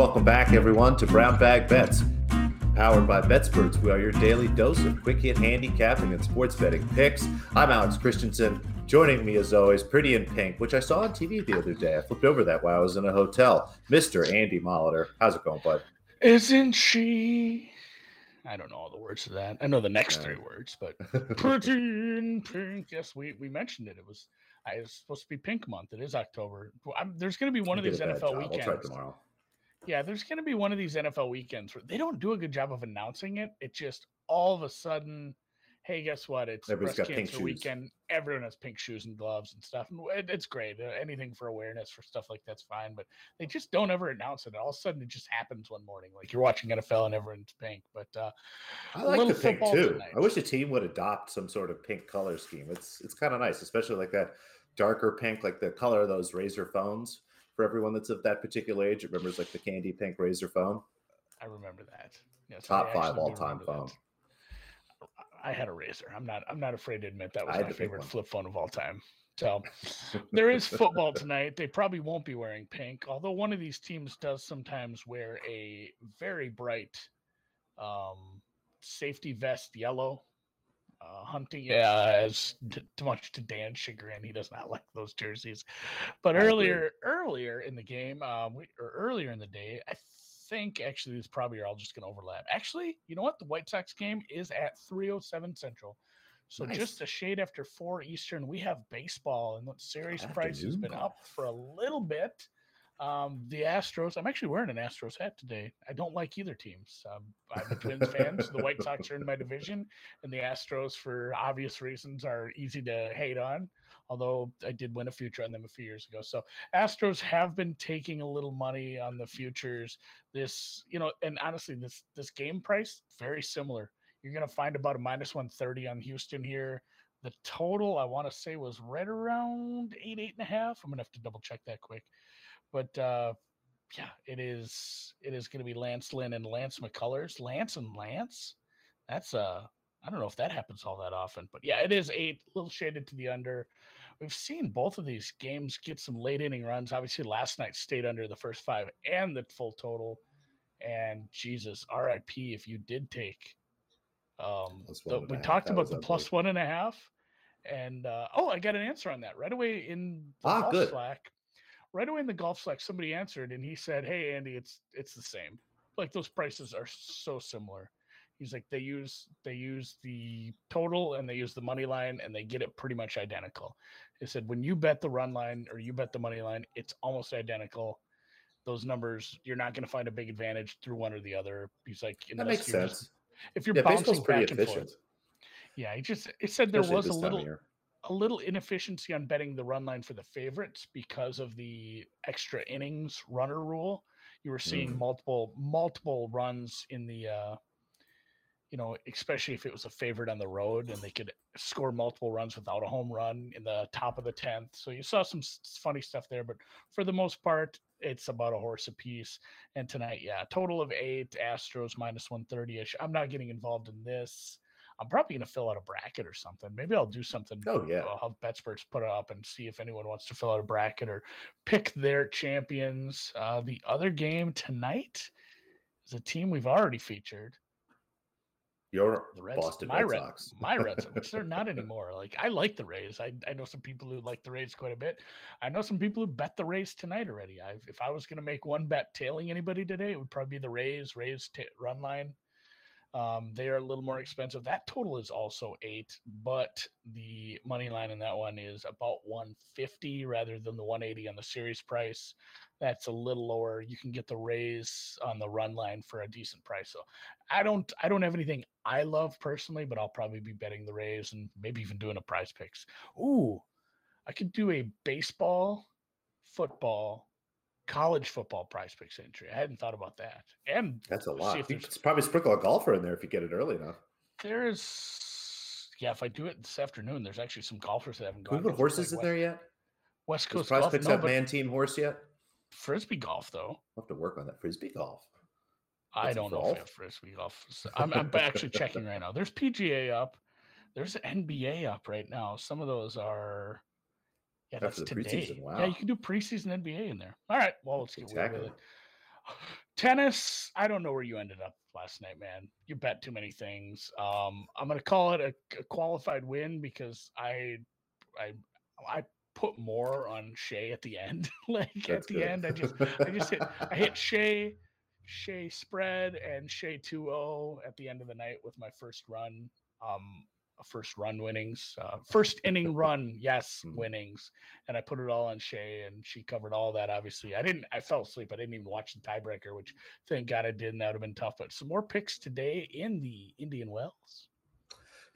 Welcome back, everyone, to Brown Bag Bets. Powered by BetSperts, we are your daily dose of quick hit handicapping and sports betting picks. I'm Alex Christensen. Joining me, as always, pretty in pink, which I saw on TV the other day. I flipped over that while I was in a hotel. Mr. Andy Molitor. How's it going, bud? Isn't she? I don't know all the words to that. I know the next three words, but pretty in pink. Yes, we we mentioned it. It was I was supposed to be pink month. It is October. I'm, there's going to be one of these NFL weekends. We'll tomorrow. Yeah, there's going to be one of these NFL weekends where they don't do a good job of announcing it. It just all of a sudden hey, guess what? It's Everybody's breast cancer weekend. Everyone has pink shoes and gloves and stuff. And it's great. Uh, anything for awareness for stuff like that's fine. But they just don't ever announce it. All of a sudden, it just happens one morning. Like you're watching NFL and everyone's pink. But uh, I like the pink too. Tonight. I wish a team would adopt some sort of pink color scheme. It's it's kind of nice, especially like that darker pink, like the color of those RAZR phones. For everyone that's of that particular age, it remembers like the candy pink RAZR phone. I remember that. Yes, Top five all time phone. That. I had a RAZR. I'm not. I'm not afraid to admit that was my favorite flip phone of all time. So there is football tonight. They probably won't be wearing pink, although one of these teams does sometimes wear a very bright um, safety vest yellow. Uh, hunting, yeah, t- too much to Dan's chagrin, he does not like those jerseys. But earlier, earlier in the game, um, we, or earlier in the day, I think actually these probably are all just going to overlap. Actually, you know what? The White Sox game is at 307 Central. So nice. just a shade after four Eastern, we have baseball, and the series price has been up for a little bit. Um, the Astros, I'm actually wearing an Astros hat today. I don't like either teams. Um, I'm a Twins fan, so the White Sox are in my division, and the Astros, for obvious reasons, are easy to hate on. Although I did win a future on them a few years ago. So Astros have been taking a little money on the futures. This, you know, and honestly, this this game price very similar. You're going to find about a minus 130 on Houston here. The total I want to say was right around eight, eight and a half. I'm gonna have to double check that quick. But uh, yeah, it is it is going to be Lance Lynn and Lance McCullers. Lance and Lance. That's uh I don't know if that happens all that often, but yeah, it is eight, a little shaded to the under. We've seen both of these games get some late inning runs. Obviously, last night stayed under the first five and the full total. And Jesus, RIP if you did take. Um, the, we talked about the plus one and a half, and uh, oh, I got an answer on that right away in the ah, good. Slack right away in the golf slack somebody answered and he said hey andy it's it's the same. Like those prices are so similar. He's like they use they use the total and they use the money line and they get it pretty much identical. He said when you bet the run line or you bet the money line it's almost identical. Those numbers you're not going to find a big advantage through one or the other. He's like that makes sense just, if you're yeah, bouncing back and efficient. forth yeah he just it said there Especially was a little a little inefficiency on betting the run line for the favorites because of the extra innings runner rule. You were seeing mm. multiple multiple runs in the uh you know, especially if it was a favorite on the road and they could score multiple runs without a home run in the top of the 10th. So you saw some funny stuff there, but for the most part, it's about a horse apiece. And tonight, yeah, total of eight, Astros minus 130 ish. I'm not getting involved in this. I'm probably going to fill out a bracket or something. Maybe I'll do something. Oh yeah, I'll have BetSperts put it up and see if anyone wants to fill out a bracket or pick their champions. Uh, the other game tonight is a team we've already featured. Your the Reds, Boston my Red Sox. my Red Sox. They're not anymore. Like I like the Rays. I, I know some people who like the Rays quite a bit. I know some people who bet the Rays tonight already. I, if I was going to make one bet tailing anybody today, it would probably be the Rays. Rays t- run line um, they are a little more expensive. That total is also eight, but the money line in that one is about 150 rather than the 180 on the series price. That's a little lower. You can get the Rays on the run line for a decent price. So I don't I don't have anything I love personally, but I'll probably be betting the Rays and maybe even doing a PrizePicks. Ooh, I could do a baseball, football, college football PrizePicks entry. I hadn't thought about that. And that's a lot. You could probably sprinkle a golfer in there if you get it early enough. There's yeah, if I do it this afternoon, there's actually some golfers that haven't gone. Who put horses in there yet? West Coast prize golf. picks no, have man team horse yet? Frisbee golf though. I'll have to work on that frisbee golf. I don't know if have frisbee golf. I'm, I'm actually checking right now. There's PGA up. There's NBA up right now. Some of those are yeah, that's today. Wow. Yeah, you can do preseason NBA in there. All right. Well, let's get weird with it. tennis, I don't know where you ended up last night, man. You bet too many things. Um, I'm gonna call it a, a qualified win because I, I, I put more on Shea at the end. like That's at the good. end, I just, I just hit, I hit Shea, Shea spread and Shea 2-0 at the end of the night with my first run. Um, first run winnings, uh, first inning run, yes, mm-hmm. winnings, and I put it all on Shay, and she covered all that. Obviously, I didn't. I fell asleep. I didn't even watch the tiebreaker, which thank God I did, and that would have been tough. But some more picks today in the Indian Wells.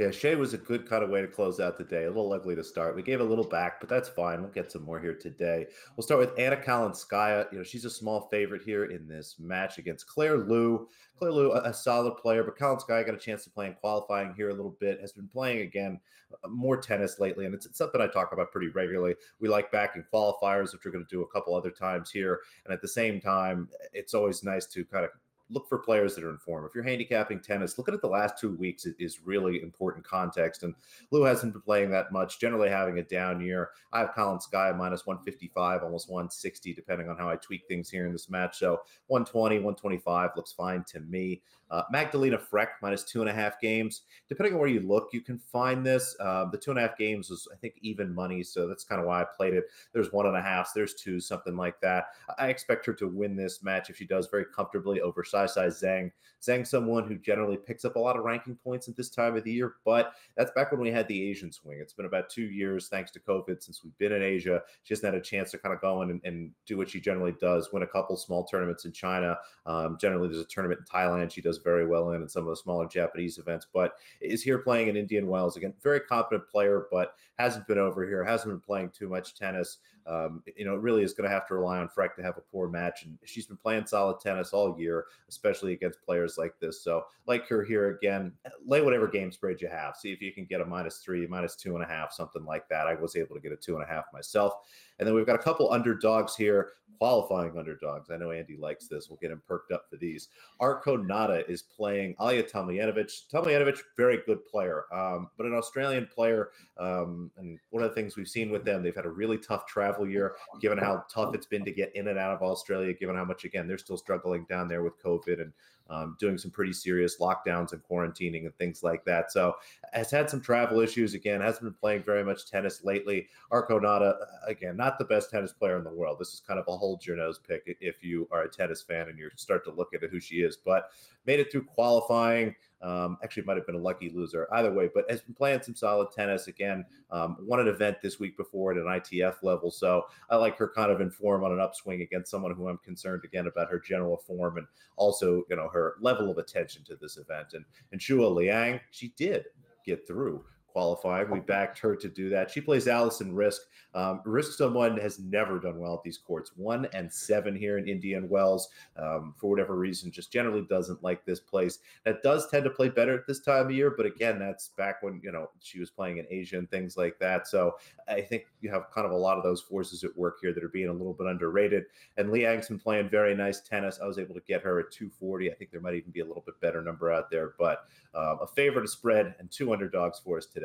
Yeah, Shea was a good kind of way to close out the day. A little ugly to start. We gave a little back, but that's fine. We'll get some more here today. We'll start with Anna Kalinskaya. You know, she's a small favorite here in this match against Claire Liu. Claire Liu, a, a solid player, but Kalinskaya got a chance to play in qualifying here a little bit. Has been playing again uh, more tennis lately, and it's, it's something I talk about pretty regularly. We like back in qualifiers, which we're going to do a couple other times here, and at the same time, it's always nice to kind of look for players that are in form. If you're handicapping tennis, looking at the last two weeks is really important context. And Liu hasn't been playing that much, generally having a down year. I have Kalinskaya minus 155, almost 160, depending on how I tweak things here in this match. So 120, 125 looks fine to me. Uh, Magdalena Frech minus two and a half games. Depending on where you look, you can find this. Uh, the two and a half games was, I think, even money. So that's kind of why I played it. There's one and a half, there's two, something like that. I expect her to win this match if she does very comfortably over Saisai Zhang. Zhang, someone who generally picks up a lot of ranking points at this time of the year, but that's back when we had the Asian swing. It's been about two years, thanks to COVID, since we've been in Asia. She hasn't had a chance to kind of go in and, and do what she generally does win a couple small tournaments in China. Um, generally, there's a tournament in Thailand she does very well in, and some of the smaller Japanese events, but is here playing in Indian Wells. Again, very competent player, but hasn't been over here, hasn't been playing too much tennis. Um, you know, really is going to have to rely on Frech to have a poor match. And she's been playing solid tennis all year, especially against players like this. So, like her here again, lay whatever game spread you have. See if you can get a minus three, minus two and a half, something like that. I was able to get a two and a half myself. And then we've got a couple underdogs here, qualifying underdogs. I know Andy likes this. We'll get him perked up for these. Arconada is playing Ajla Tomljanovic. Tomljanovic, very good player, um, but an Australian player. Um, and one of the things we've seen with them, they've had a really tough travel year, given how tough it's been to get in and out of Australia, given how much, again, they're still struggling down there with COVID and um, doing some pretty serious lockdowns and quarantining and things like that. So has had some travel issues. Again, hasn't been playing very much tennis lately. Arconada, again, not the best tennis player in the world. This is kind of a hold your nose pick if you are a tennis fan and you start to look at who she is. But made it through qualifying. Um, actually, might have been a lucky loser either way, but has been playing some solid tennis again. Um, won an event this week before at an ITF level, so I like her kind of in form on an upswing against someone who I'm concerned again about her general form and also you know her level of attention to this event. And and Shuo Liang, she did get through qualifying. We backed her to do that. She plays Alison Riske. Um, Riske, someone has never done well at these courts. One and seven here in Indian Wells, um, for whatever reason, just generally doesn't like this place. That does tend to play better at this time of year, but again, that's back when you know she was playing in Asia and things like that. So I think you have kind of a lot of those forces at work here that are being a little bit underrated. And Liang's been playing very nice tennis. I was able to get her at 240. I think there might even be a little bit better number out there, but um, a favor to spread and two underdogs for us today.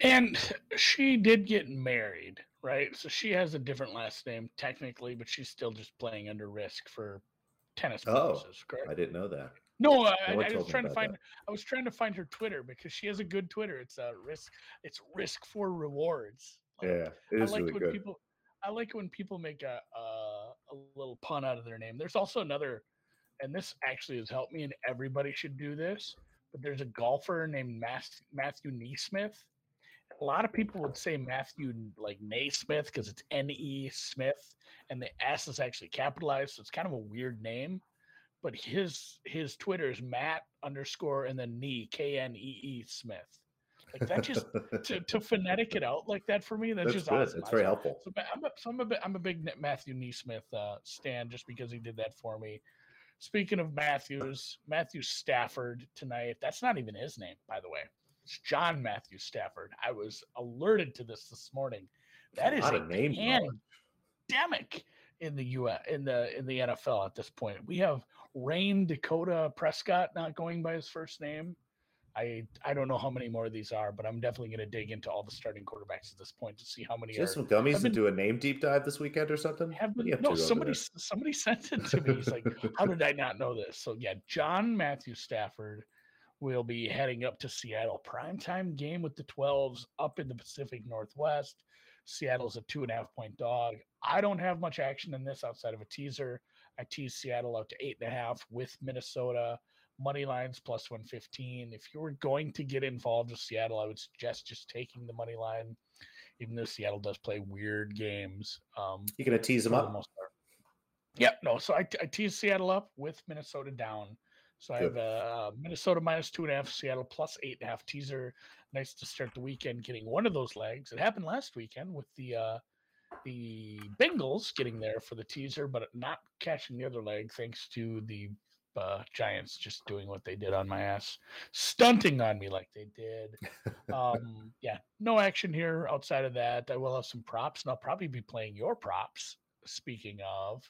And she did get married, right? So she has a different last name technically, but she's still just playing under Riske for tennis oh, purposes. Oh, correct? I didn't know that. No, I, I, was trying to find. That. I was trying to find her Twitter because she has a good Twitter. It's a risk. It's risk for rewards. Like, yeah, it is I like really when good. people. I like when people make a, a a little pun out of their name. There's also another, and this actually has helped me, and everybody should do this. There's a golfer named Matthew Neesmith. a lot of people would say Matthew like Naismith because it's N E Smith and the S is actually capitalized, so it's kind of a weird name. But his his Twitter is Matt underscore and then knee K N E E Smith. Like that just to, to phonetic it out like that for me. That's, that's just good. awesome. It's very helpful. So I'm a, so I'm a, I'm a big Matthew Neesmith uh, stand just because he did that for me. Speaking of Matthews, Matthew Stafford tonight. That's not even his name, by the way. It's John Matthew Stafford. I was alerted to this this morning. That is a, a name pandemic in the U. in the in the NFL at this point. We have Rayne Dakota Prescott not going by his first name. I I don't know how many more of these are, but I'm definitely going to dig into all the starting quarterbacks at this point to see how many. Just some gummies been, and do a name deep dive this weekend or something. Have been, no, somebody somebody sent it to me. He's like, "How did I not know this?" So yeah, John Matthew Stafford will be heading up to Seattle. Primetime game with the 12s up in the Pacific Northwest. Seattle's a two and a half point dog. I don't have much action in this outside of a teaser. I teased Seattle out to eight and a half with Minnesota money lines plus 115. If you were going to get involved with Seattle, I would suggest just taking the money line, even though Seattle does play weird games. Um, you gonna tease them up? The yeah, no. So I, I teased Seattle up with Minnesota down. So I have uh, Minnesota minus two and a half, Seattle plus eight and a half teaser. Nice to start the weekend getting one of those legs. It happened last weekend with the uh, the Bengals getting there for the teaser, but not catching the other leg thanks to the uh, Giants just doing what they did on my ass, stunting on me like they did. Um, yeah, no action here outside of that. I will have some props, and I'll probably be playing your props. Speaking of,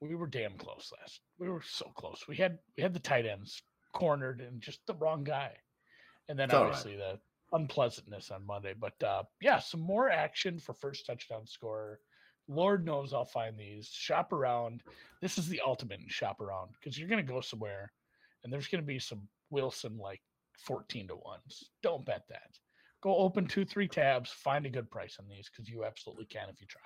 we were damn close last. We were so close. We had we had the tight ends cornered and just the wrong guy, and then it's obviously right. the unpleasantness on Monday. But uh, yeah, some more action for first touchdown scorer. Lord knows I'll find these. Shop around. This is the ultimate shop around because you're going to go somewhere and there's going to be some Wilson like 14 to ones. Don't bet that. Go open two, three tabs, find a good price on these because you absolutely can if you try.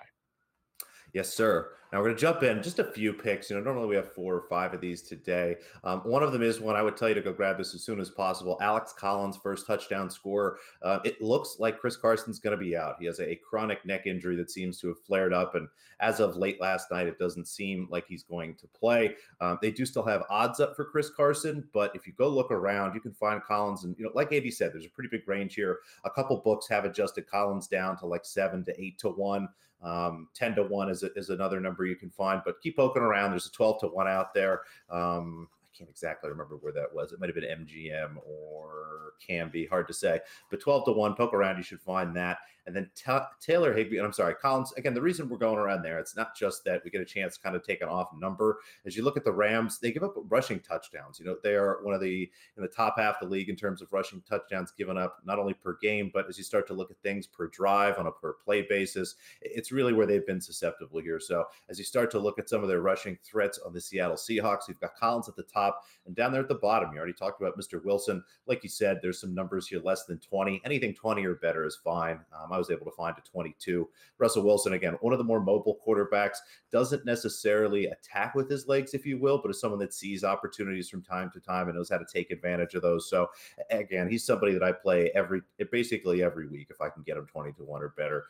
Yes, sir. Now we're going to jump in just a few picks. You know, normally we have four or five of these today. Um, one of them is one I would tell you to go grab this as soon as possible. Alex Collins, first touchdown scorer. Uh, it looks like Chris Carson's going to be out. He has a, a, chronic neck injury that seems to have flared up, and as of late last night, it doesn't seem like he's going to play. Um, they do still have odds up for Chris Carson, but if you go look around, you can find Collins, and you know, like AB said, there's a pretty big range here. A couple books have adjusted Collins down to like seven to eight to one. Um, 10 to 1 is, is another number you can find, but keep poking around. There's a 12 to 1 out there. Um, can't exactly remember where that was. It might have been MGM or can be hard to say. But 12 to 1, poke around, you should find that. And then Taylor Higbee, and I'm sorry, Collins. Again, the reason we're going around there, it's not just that we get a chance to kind of take an off number. As you look at the Rams, they give up rushing touchdowns. You know, they are one of the in the top half of the league in terms of rushing touchdowns given up, not only per game, but as you start to look at things per drive on a per play basis, it's really where they've been susceptible here. So as you start to look at some of their rushing threats on the Seattle Seahawks, you've got Collins at the top top. And down there at the bottom, you already talked about Mr. Wilson. Like you said, there's some numbers here less than 20. Anything 20 or better is fine. Um, I was able to find a 22. Russell Wilson, again, one of the more mobile quarterbacks, doesn't necessarily attack with his legs, if you will, but is someone that sees opportunities from time to time and knows how to take advantage of those. So again, he's somebody that I play every basically every week if I can get him 20 to 1 or better,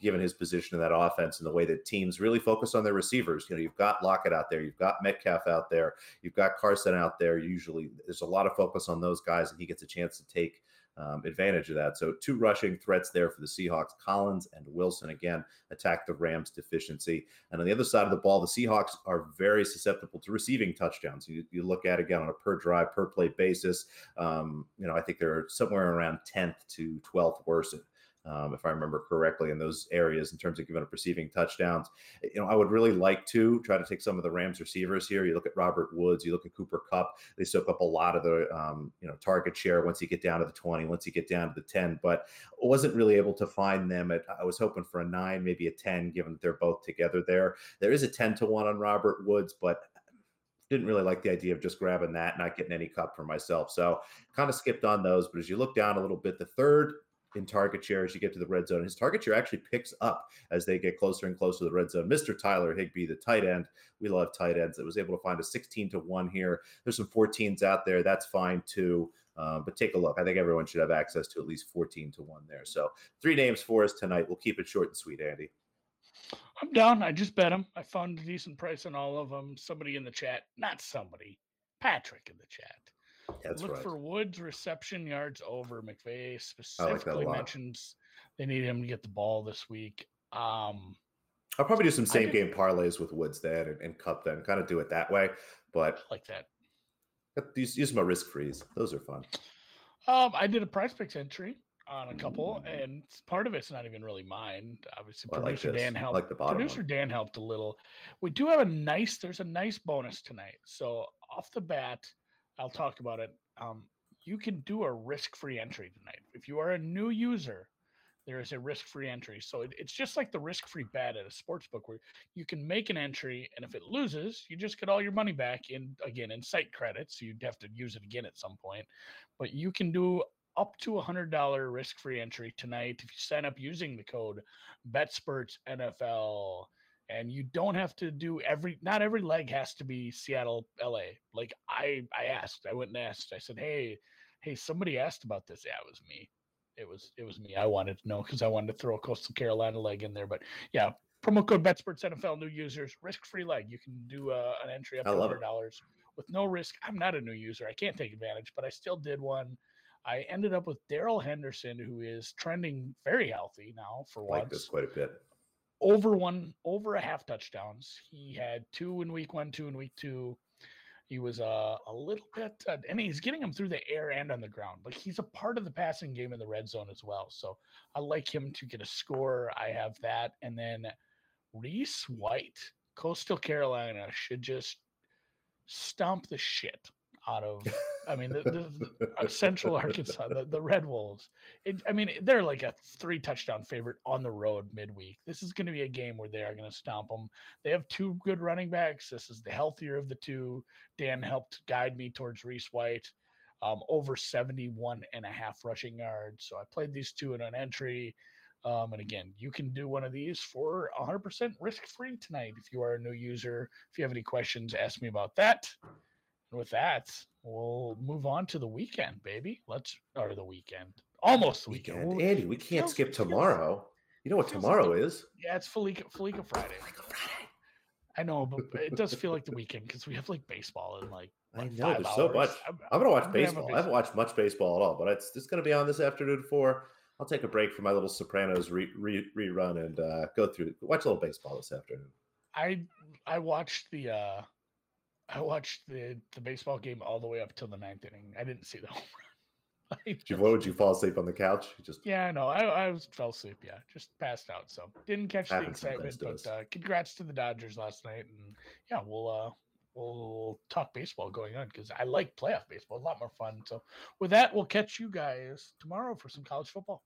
given his position in that offense and the way that teams really focus on their receivers. You know, you've got Lockett out there, you've got Metcalf out there, you've got Carson Carson out there, usually there's a lot of focus on those guys, and he gets a chance to take um, advantage of that. So, two rushing threats there for the Seahawks. Collins and Wilson again attack the Rams' deficiency. And on the other side of the ball, the Seahawks are very susceptible to receiving touchdowns. You, you look at again on a per drive, per play basis. Um, you know, I think they're somewhere around 10th to 12th worst um, if I remember correctly, in those areas in terms of giving up receiving touchdowns. You know, I would really like to try to take some of the Rams receivers here. You look at Robert Woods, you look at Cooper Kupp. They soak up a lot of the um, you know target share once you get down to the 20, once you get down to the 10. But wasn't really able to find them. At I was hoping for a nine, maybe a 10, given that they're both together there. There is a 10 to one on Robert Woods, but didn't really like the idea of just grabbing that, not getting any cup for myself. So kind of skipped on those. But as you look down a little bit, the third in target share as you get to the red zone. His target share actually picks up as they get closer and closer to the red zone. Mr. Tyler Higbee, the tight end, we love tight ends. That was able to find a 16 to 1 here. There's some 14s out there. That's fine too. Um, but take a look. I think everyone should have access to at least 14 to 1 there. So three names for us tonight. We'll keep it short and sweet, Andy. I'm down. I just bet them. I found a decent price on all of them. Somebody in the chat, not somebody, Patrick in the chat that's Look right. for Woods reception yards over. McVay specifically like mentions they need him to get the ball this week. Um, I'll probably do some same game parlays with Woods then and, and Kupp then, kind of do it that way. But I like that. Use, use my risk freeze. Those are fun. Um, I did a PrizePicks entry on a couple, mm. and part of it's not even really mine. Obviously, well, producer like Dan helped. Like the bottom producer one. Dan helped a little. We do have a nice. There's a nice bonus tonight. So off the bat, I'll talk about it. Um, you can do a risk-free entry tonight. If you are a new user, there is a risk-free entry. So it, it's just like the risk-free bet at a sports book where you can make an entry, and if it loses, you just get all your money back in again in site credits. So you'd have to use it again at some point, but you can do up to a hundred dollar risk-free entry tonight if you sign up using the code BetSperts NFL. And you don't have to do every. Not every leg has to be Seattle, LA. Like I, I asked. I went and asked. I said, "Hey, hey, somebody asked about this. Yeah, it was me it was it was me. I wanted to know because I wanted to throw a Coastal Carolina leg in there. But yeah, promo code BetSperts NFL new users risk free leg. You can do uh, an entry up to hundred dollars with no risk. I'm not a new user. I can't take advantage, but I still did one. I ended up with Darrell Henderson, who is trending very healthy now for once. Like this quite a bit. Over one, over a half touchdowns. He had two in week one, two in week two. He was uh, a little bit, uh, and he's getting him through the air and on the ground. Like he's a part of the passing game in the red zone as well. So I like him to get a score. I have that, and then Reese White, Coastal Carolina, should just stomp the shit out of I mean the, the, the Central Arkansas, the, the Red Wolves. It, I mean they're like a three touchdown favorite on the road midweek. This is going to be a game where they are going to stomp them. They have two good running backs. This is the healthier of the two. Dan helped guide me towards Reese White. Um, over 71 and a half rushing yards. So I played these two in an entry. Um, and again, you can do one of these for 100% risk free tonight if you are a new user. If you have any questions, ask me about that. With that, we'll move on to the weekend, baby. Let's or the weekend, almost weekend. weekend. Andy, we can't feels, skip tomorrow. You know what tomorrow like is? Yeah, it's Felica Felica Friday. Felica Friday. I know, but it does feel like the weekend because we have like baseball and like. I know there's hours. so much. I'm, I'm gonna watch I'm baseball. Gonna. I haven't watched much baseball at all, but it's just gonna be on this afternoon for. I'll take a break from my little Sopranos re, re, rerun and uh, go through watch a little baseball this afternoon. I I watched the uh I watched the the baseball game all the way up till the ninth inning. I didn't see the home run. Did you, would you fall asleep on the couch? You just yeah, no, I I was fell asleep. Yeah, just passed out. So didn't catch the excitement. But uh, congrats to the Dodgers last night, and yeah, we'll uh we'll talk baseball going on because I like playoff baseball. A lot more fun. So with that, we'll catch you guys tomorrow for some college football.